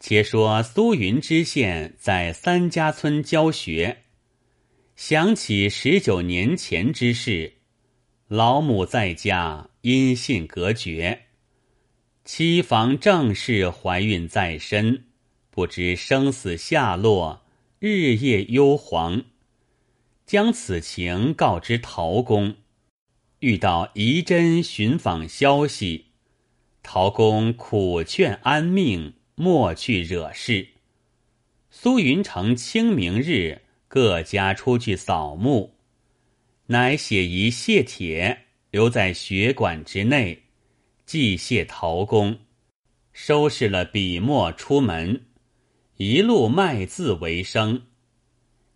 且说苏云知县在三家村教学，想起十九年前之事，老母在家音信隔绝，妻房正是怀孕在身，不知生死下落，日夜忧惶。将此情告知陶公，遇到仪真寻访消息，陶公苦劝安命。莫去惹事。苏云城清明日，各家出去扫墓，乃写一谢帖，留在学馆之内，祭谢陶公。收拾了笔墨，出门，一路卖字为生。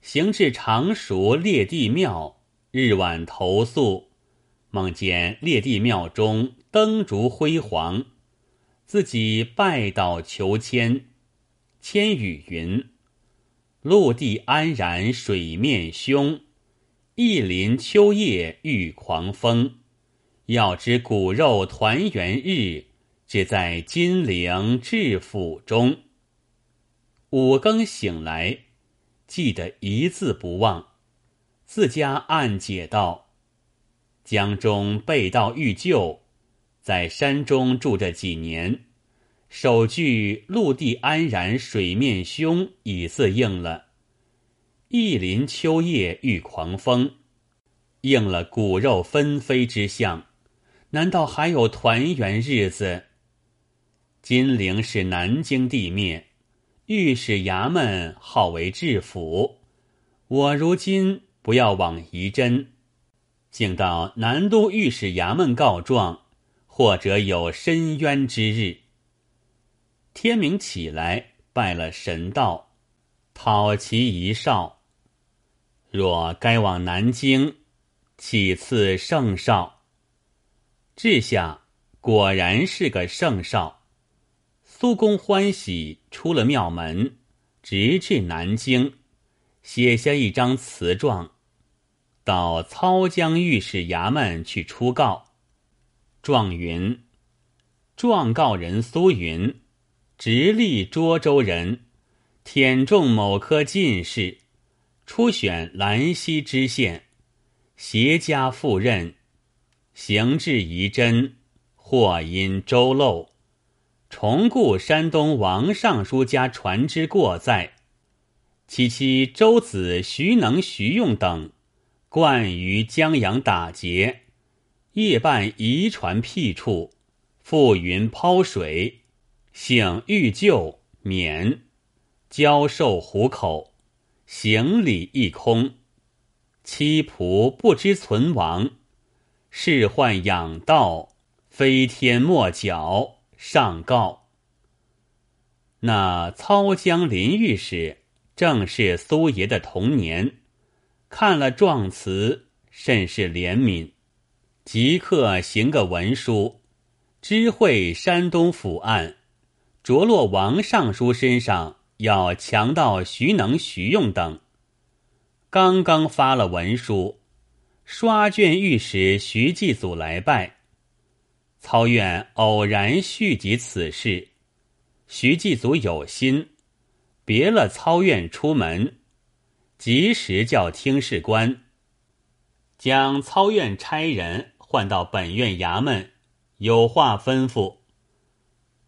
行至常熟列地庙，日晚投宿，梦见列地庙中灯烛辉煌。自己拜倒求签，签语云：“陆地安然水面凶，一林秋叶遇狂风。要知骨肉团圆日，只在金陵治府中。”五更醒来，记得一字不忘，自家暗解道：“江中被盗欲救。”在山中住着几年，首句“陆地安然水面凶”已自应了；“一林秋叶遇狂风”应了骨肉分飞之象。难道还有团圆日子？金陵是南京地面，御史衙门号为治府。我如今不要往仪真，竟到南都御史衙门告状。或者有深渊之日。天明起来，拜了神道，讨其一少。若该往南京，起赐圣少？治下果然是个圣少。苏公欢喜，出了庙门，直至南京，写下一张词状，到操江御史衙门去出告。状云：状告人苏云，直隶涿州人，忝中某科进士，初选兰溪知县，携家赴任，行至仪真，或因舟漏，重故山东王尚书家船只过载，其妻周子徐能、徐用等，惯于江洋打劫。夜半移船僻处，覆云抛水，醒欲救免，交受虎口，行李一空，妻仆不知存亡，事患养道，飞天莫脚，上告。那操江林御史正是苏爷的童年，看了状词，甚是怜悯。即刻行个文书，知会山东府案，着落王尚书身上，要强盗徐能、徐用等。刚刚发了文书，刷卷御史徐继祖来拜。操院偶然续集此事，徐继祖有心，别了操院出门，及时叫听事官将操院差人。换到本院衙门，有话吩咐。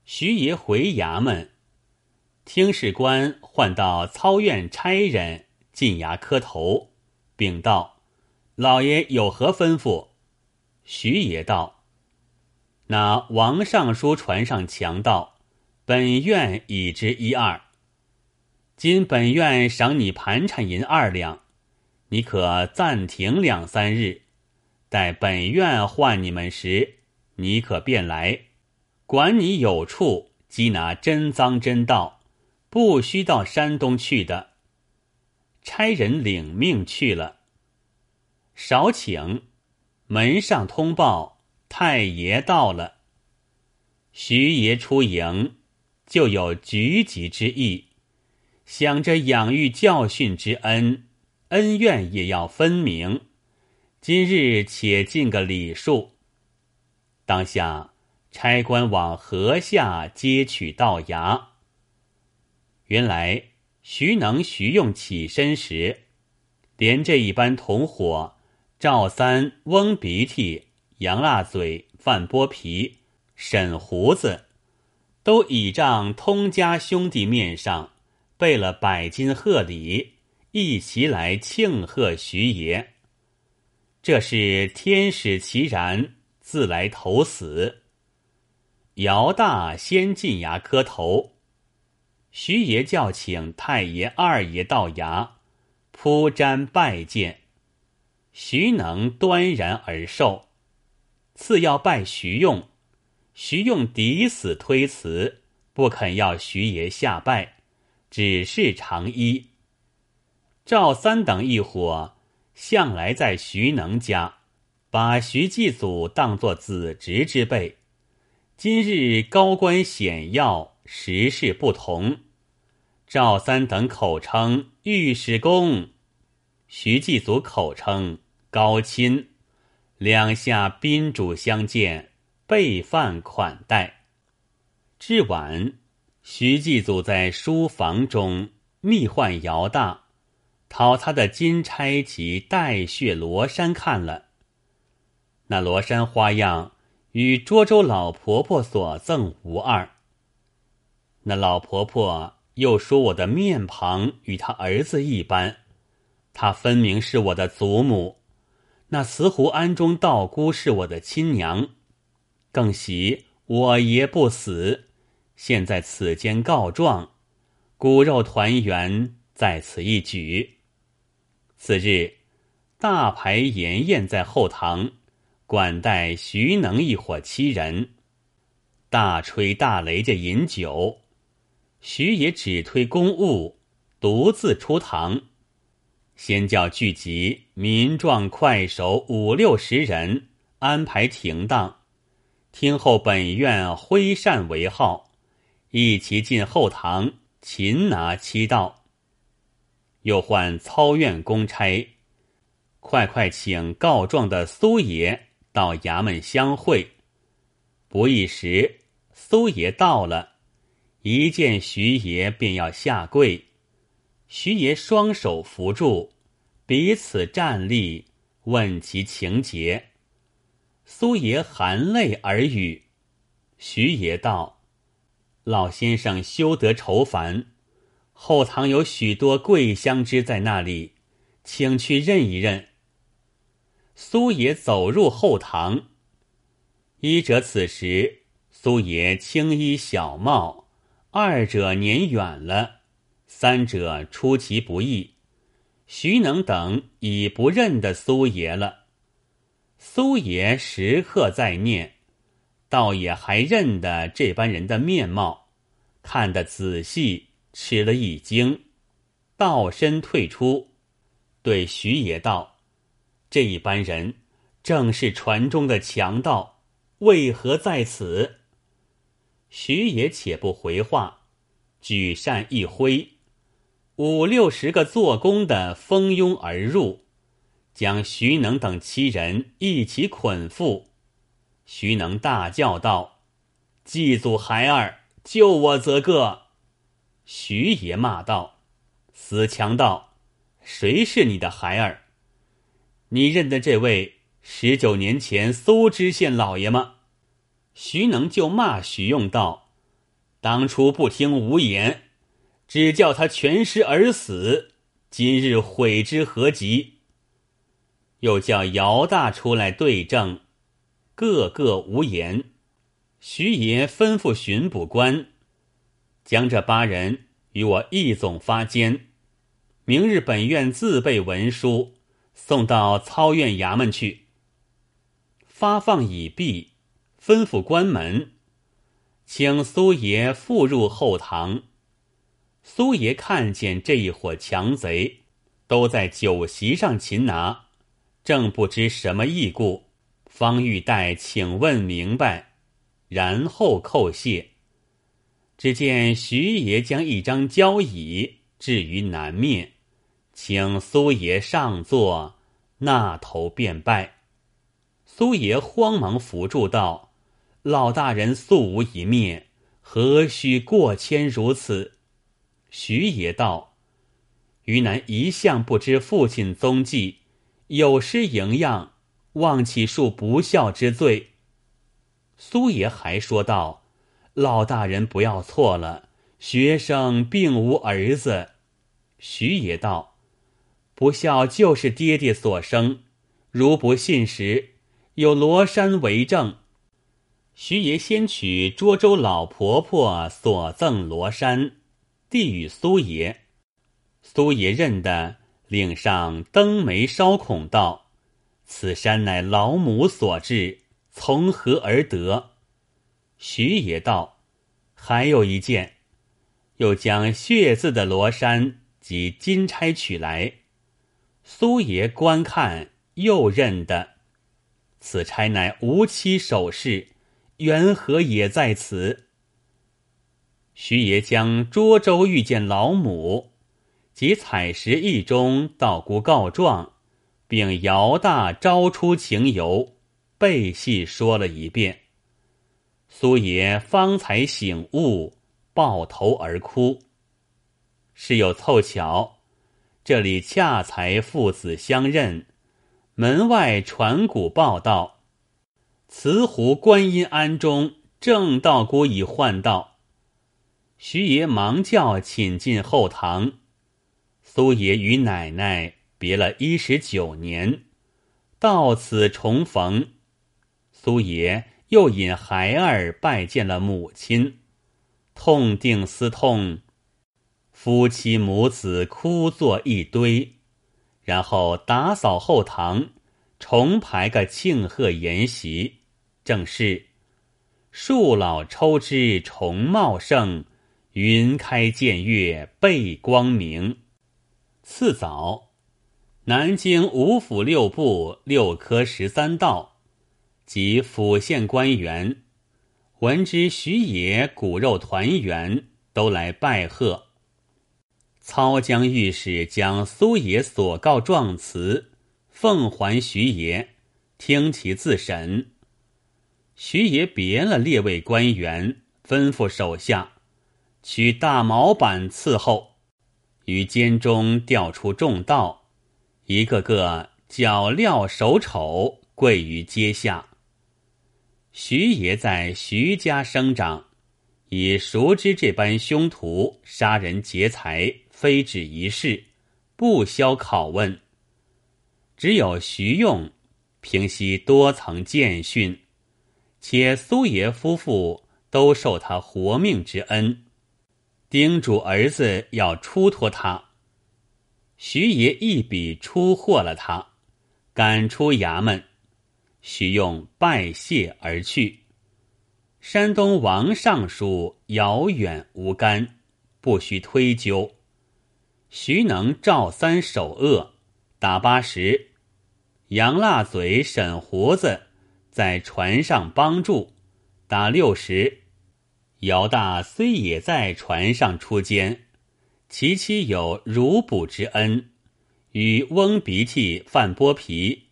徐爷回衙门，听事官换到操院差人进衙磕头，禀道：“老爷有何吩咐？”徐爷道：“那王尚书传上强盗，本院已知一二。今本院赏你盘缠银二两，你可暂停两三日。”待本院唤你们时，你可便来，管你有处缉拿真赃真盗，不须到山东去的。差人领命去了。少请，门上通报太爷到了。徐爷出营，就有局级之意，想着养育教训之恩，恩怨也要分明。今日且尽个礼数。当下差官往河下接取道衙，原来徐能、徐用起身时，连这一班同伙赵三、翁鼻涕、杨辣嘴、范剥皮、沈胡子，都倚仗通家兄弟面上备了百金贺礼，一齐来庆贺徐爷。这是天使其然，自来投死。姚大先进衙磕头，徐爷叫请太爷、二爷到衙，铺毡拜见。徐能端然而受，次要拜徐用，徐用抵死推辞，不肯要徐爷下拜，只是长揖。赵三等一伙向来在徐能家，把徐继祖当作子侄之辈。今日高官显要，时事不同。赵三等口称御史公，徐继祖口称。高亲，两下宾主相见，备饭款待。至晚，徐继祖在书房中密唤姚大，讨他的金钗及带血罗衫看了。那罗衫花样与涿州老婆婆所赠无二。那老婆婆又说我的面庞与她儿子一般，她分明是我的祖母。那慈湖庵中道姑是我的亲娘，更喜我爷不死，现在此间告状，骨肉团圆在此一举。次日，大排筵宴在后堂，管待徐能一伙七人，大吹大擂着饮酒。徐也只推公务，独自出堂。先叫聚集民壮快手五六十人，安排停当，听候本院挥扇为号，一齐进后堂擒拿七道。又唤操院公差，快快请告状的苏爷到衙门相会。不一时，苏爷到了，一见徐爷便要下跪。徐爷双手扶住，彼此站立，问其情节。苏爷含泪而语。徐爷道：“老先生休得愁烦，后堂有许多桂香枝在那里，请去认一认。”苏爷走入后堂，一者此时苏爷青衣小帽，二者年远了。三者出其不意，徐能等已不认得苏爷了。苏爷时刻在念，倒也还认得这般人的面貌，看得仔细，吃了一惊，倒身退出，对徐爷道：“这一班人正是船中的强盗，为何在此？”徐爷且不回话，举扇一挥。五六十个做工的蜂拥而入，将徐能等七人一起捆缚。徐能大叫道：“祭祖孩儿，救我则个！”徐爷骂道：“死强盗，谁是你的孩儿？你认得这位十九年前苏知县老爷吗？”徐能就骂徐用道：“当初不听无言。”只叫他全尸而死，今日悔之何及？又叫姚大出来对证，个个无言。徐爷吩咐巡捕官，将这八人与我一总发监。明日本院自备文书，送到操院衙门去。发放已毕，吩咐关门，请苏爷复入后堂。苏爷看见这一伙强贼都在酒席上擒拿，正不知什么异故，方欲待请问明白，然后叩谢。只见徐爷将一张交椅置于南面，请苏爷上座，那头便拜。苏爷慌忙扶住道：“老大人素无一面，何须过谦如此？”徐爷道：“余南一向不知父亲踪迹，有失营养，望起恕不孝之罪。”苏爷还说道：“老大人不要错了，学生并无儿子。”徐爷道：“不孝就是爹爹所生，如不信时，有罗山为证。”徐爷先取涿州老婆婆所赠罗山，递与苏爷。苏爷认得，领上登眉烧孔道：“此山乃老母所制，从何而得？”徐爷道：“还有一件，又将血字的罗衫及金钗取来。”苏爷观看，又认得，此钗乃无期首饰。缘何也在此？徐爷将涿州遇见老母及采石驿中道姑告状，并姚大招出情由，背细说了一遍。苏爷方才醒悟，抱头而哭。事有凑巧，这里恰才父子相认，门外传鼓报道。慈湖观音庵中，正道姑已唤到，徐爷忙叫请进后堂。苏爷与奶奶别了一十九年，到此重逢。苏爷又引孩儿拜见了母亲，痛定思痛，夫妻母子哭作一堆，然后打扫后堂，重排个庆贺筵席。正是树老抽枝重茂盛，云开见月倍光明。次早，南京五府六部六科十三道及府县官员，闻知徐爷骨肉团圆，都来拜贺。操江御史将苏爷所告状词奉还徐爷，听其自审。徐爷别了列位官员，吩咐手下取大毛板伺候，于监中调出众道，一个个脚镣手丑，跪于阶下。徐爷在徐家生长，已熟知这般凶徒杀人劫财，非止一事，不消拷问。只有徐用，平息多曾见训。且苏爷夫妇都受他活命之恩，叮嘱儿子要出脱他。徐爷一笔出获了他，赶出衙门。徐用拜谢而去。山东王尚书遥远无干，不须推究。徐能赵三守恶，打八十，杨腊嘴沈胡子。在船上帮助，打六十。姚大虽也在船上出监，其妻有如补之恩，与翁鼻涕、范剥皮，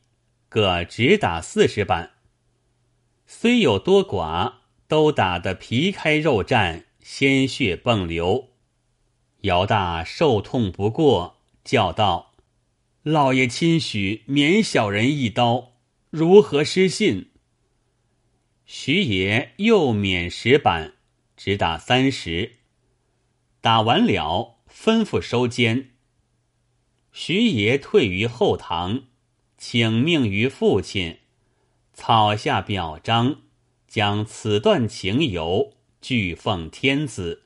各只打四十板。虽有多寡，都打得皮开肉绽，鲜血迸流。姚大受痛不过，叫道：“老爷亲许免小人一刀，如何失信？”徐爷又免十板，只打三十。打完了，吩咐收监。徐爷退于后堂，请命于父亲，草下表彰，将此段情由俱奉天子。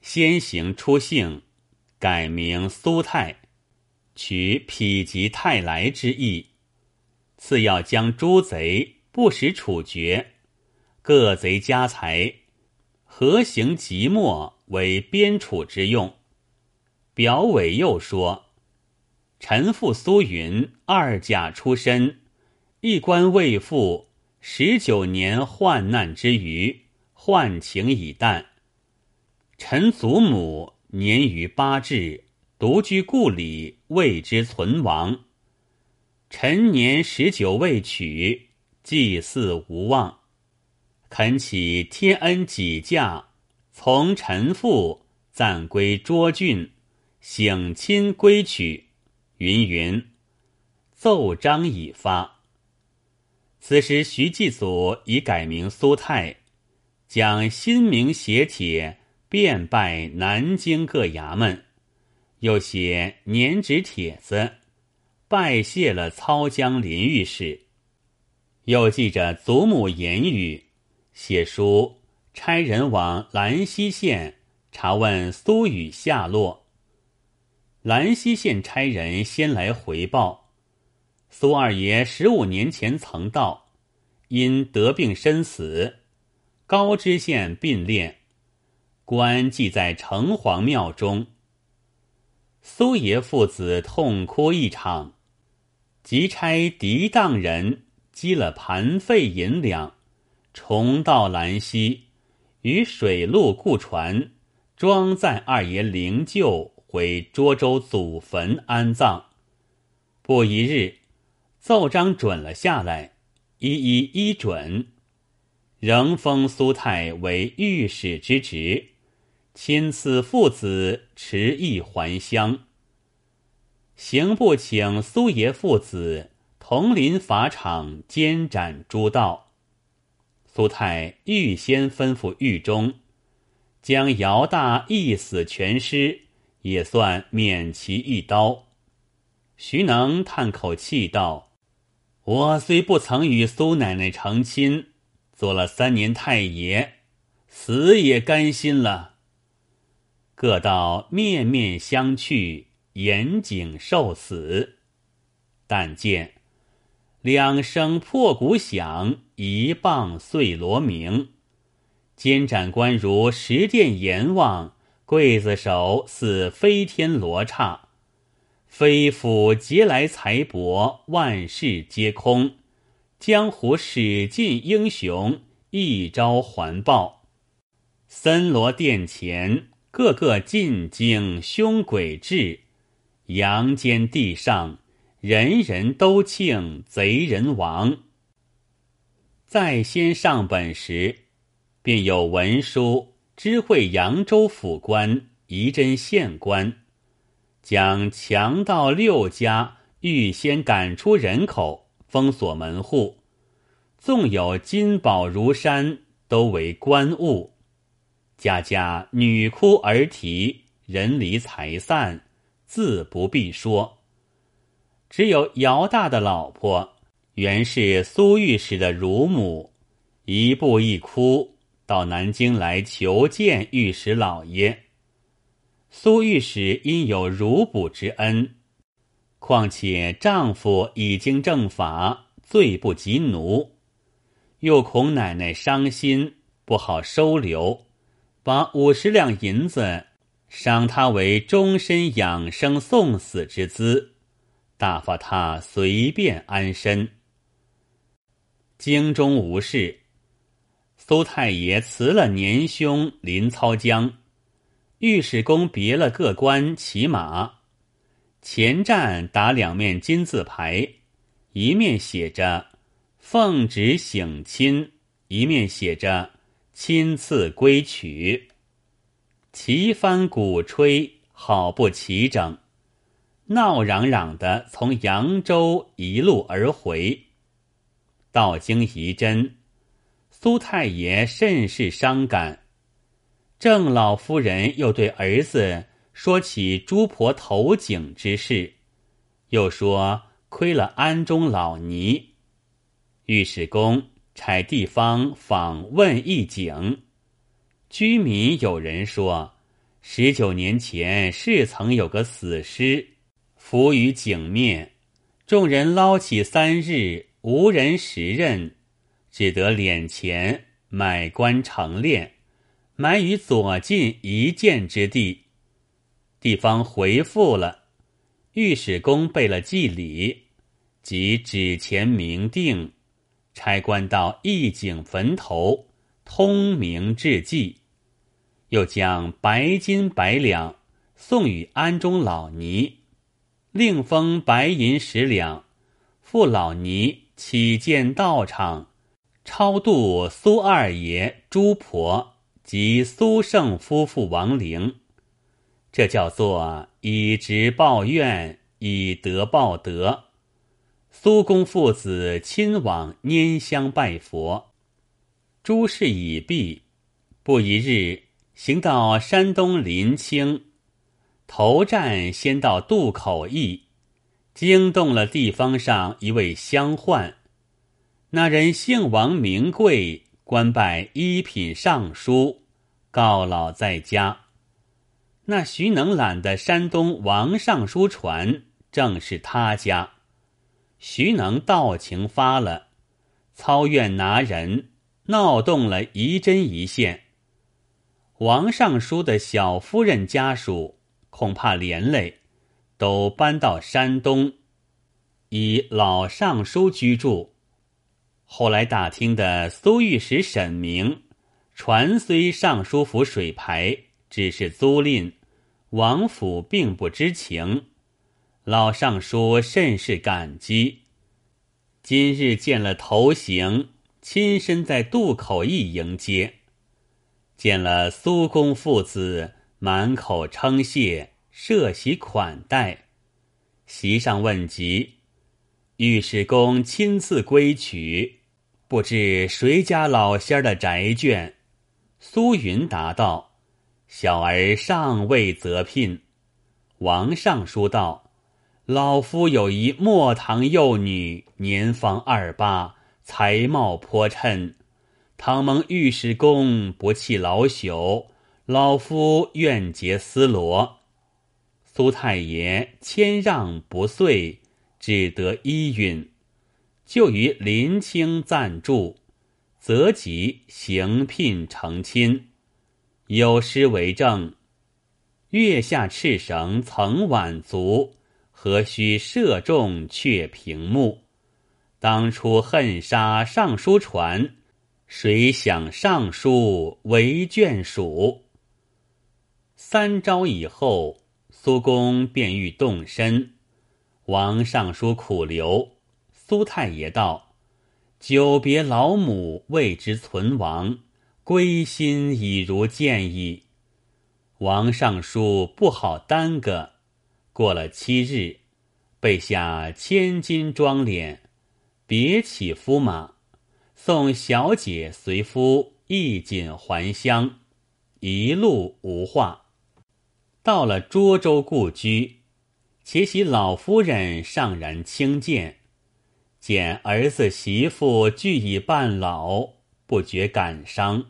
先行出姓，改名苏泰，取否极泰来之意。次要将诸贼不时处决。各贼家财，何行即墨为边处之用？表尾又说：臣父苏云二甲出身，一官未复，十九年患难之余，患情已淡。臣祖母年逾八至，独居故里，未知存亡。臣年十九未娶，祭祀无望。恳启天恩己驾，从臣父暂归涿郡，省亲归去。云云，奏章已发。此时徐继祖已改名苏泰，将新名写帖遍拜南京各衙门，又写年纸帖子，拜谢了操江林御史，又记着祖母言语，写书差人往兰溪县查问苏语下落。兰溪县差人先来回报。苏二爷十五年前曾到，因得病身死，高知县并列，官祭在城隍庙中。苏爷父子痛哭一场，即差狄当人积了盘费银两，重到兰溪，与水陆雇船，装载二爷灵柩回涿州祖坟安葬。不一日。奏章准了下来，一一依准，仍封苏泰为御史之职，亲赐父子持意还乡。刑部请苏爷父子同临法场监斩诸盗。苏泰预先吩咐狱中，将姚大一死全尸，也算免其一刀。徐能叹口气道。我虽不曾与苏奶奶成亲，做了三年太爷，死也甘心了。各道面面相觑，严谨受死。但见两声破鼓响，一棒碎锣鸣。监斩官如十殿阎王，刽子手似飞天罗刹。飞斧劫来财帛，万事皆空。江湖使尽英雄，一朝还报。森罗殿前，个个进京凶鬼至。阳间地上，人人都庆贼人亡。在先上本时，便有文书知会扬州府官、仪真县官。将强盗六家预先赶出人口，封锁门户，纵有金宝如山，都为官物。家家女哭儿啼，人离财散，自不必说。只有姚大的老婆，原是苏御史的乳母，一步一哭到南京来求见御史老爷。苏御史因有如补之恩，况且丈夫已经正法，罪不及奴，又恐奶奶伤心，不好收留，把五十两银子赏他为终身养生送死之资，打发他随便安身。京中无事，苏太爷辞了年兄林操江。御史公别了各官骑马，前站打两面金字牌，一面写着“奉旨省亲”，一面写着“亲赐归曲”。旗帆鼓吹，好不齐整，闹嚷嚷的从扬州一路而回。到京仪真，苏太爷甚是伤感。郑老夫人又对儿子说起朱婆投井之事，又说亏了安中老尼。御史公差地方访问一井，居民有人说，十九年前是曾有个死尸浮于井面，众人捞起三日，无人识认，只得敛钱买棺成殓。埋于左近一箭之地，地方回复了，御史公备了祭礼，即纸钱明定，差官到义景坟头通明致祭，又将白金百两送与安中老尼，另封白银十两，付老尼起建道场，超度苏二爷、朱婆。及苏胜夫妇亡灵，这叫做以直报怨，以德报德。苏公父子亲往拈香拜佛，诸事已毕。不一日，行到山东临清，头站先到渡口驿，惊动了地方上一位乡宦。那人姓王名贵，官拜一品尚书，告老在家。那徐能揽的山东王尚书船，正是他家。徐能道情发了，操院拿人，闹动了仪真一线。王尚书的小夫人家属恐怕连累，都搬到山东，以老尚书居住。后来打听的苏御史沈明，船虽尚书府水牌，只是租赁，王府并不知情。老尚书甚是感激，今日见了头行，亲身在渡口驿迎接，见了苏公父子，满口称谢，设席款待。席上问及，御史公亲自归取，不知谁家老仙儿的宅眷？苏云答道：“小儿尚未择聘。”王尚书道。老夫有一莫堂幼女，年方二八，才貌颇称。倘蒙御史公不弃老朽，老夫愿结丝罗。苏太爷谦让不遂，只得依允，就于临清暂住，择吉行聘成亲。有诗为证：月下赤绳曾挽足。何须射中却平目？当初恨杀尚书传，谁想尚书为眷属？三朝以后，苏公便欲动身。王尚书苦留，苏太爷道：“久别老母，为之存亡，归心已如箭矣。”王尚书不好耽搁。过了七日，备下千金妆奁，别起夫马，送小姐随夫衣锦还乡，一路无话。到了涿州故居，且喜老夫人尚然轻贱，见儿子媳妇俱已半老，不觉感伤。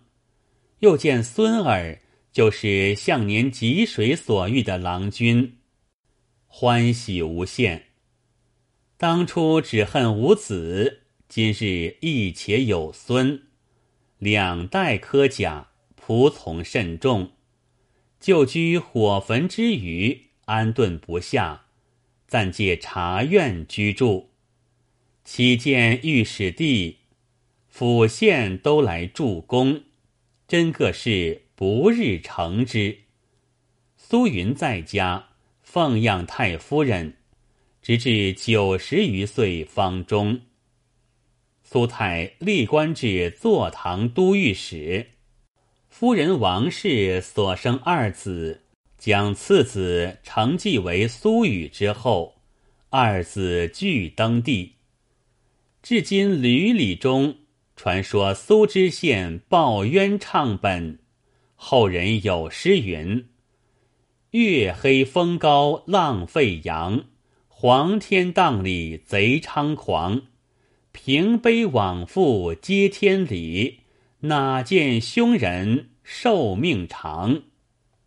又见孙儿就是向年汲水所遇的郎君。欢喜无限。当初只恨无子，今日亦且有孙，两代科甲，仆从甚重。就居火焚之余，安顿不下，暂借茶院居住。其见御史弟、府县都来助攻，真个是不日成之。苏云在家。奉养太夫人，直至九十余岁方终。苏太历官至坐堂都御史。夫人王氏所生二子，将次子承继为苏宇之后，二子俱登第。至今吕里中传说苏知县报冤唱本，后人有诗云。月黑风高浪沸扬，黄天荡里贼猖狂。平悲往复皆天理，哪见凶人寿命长？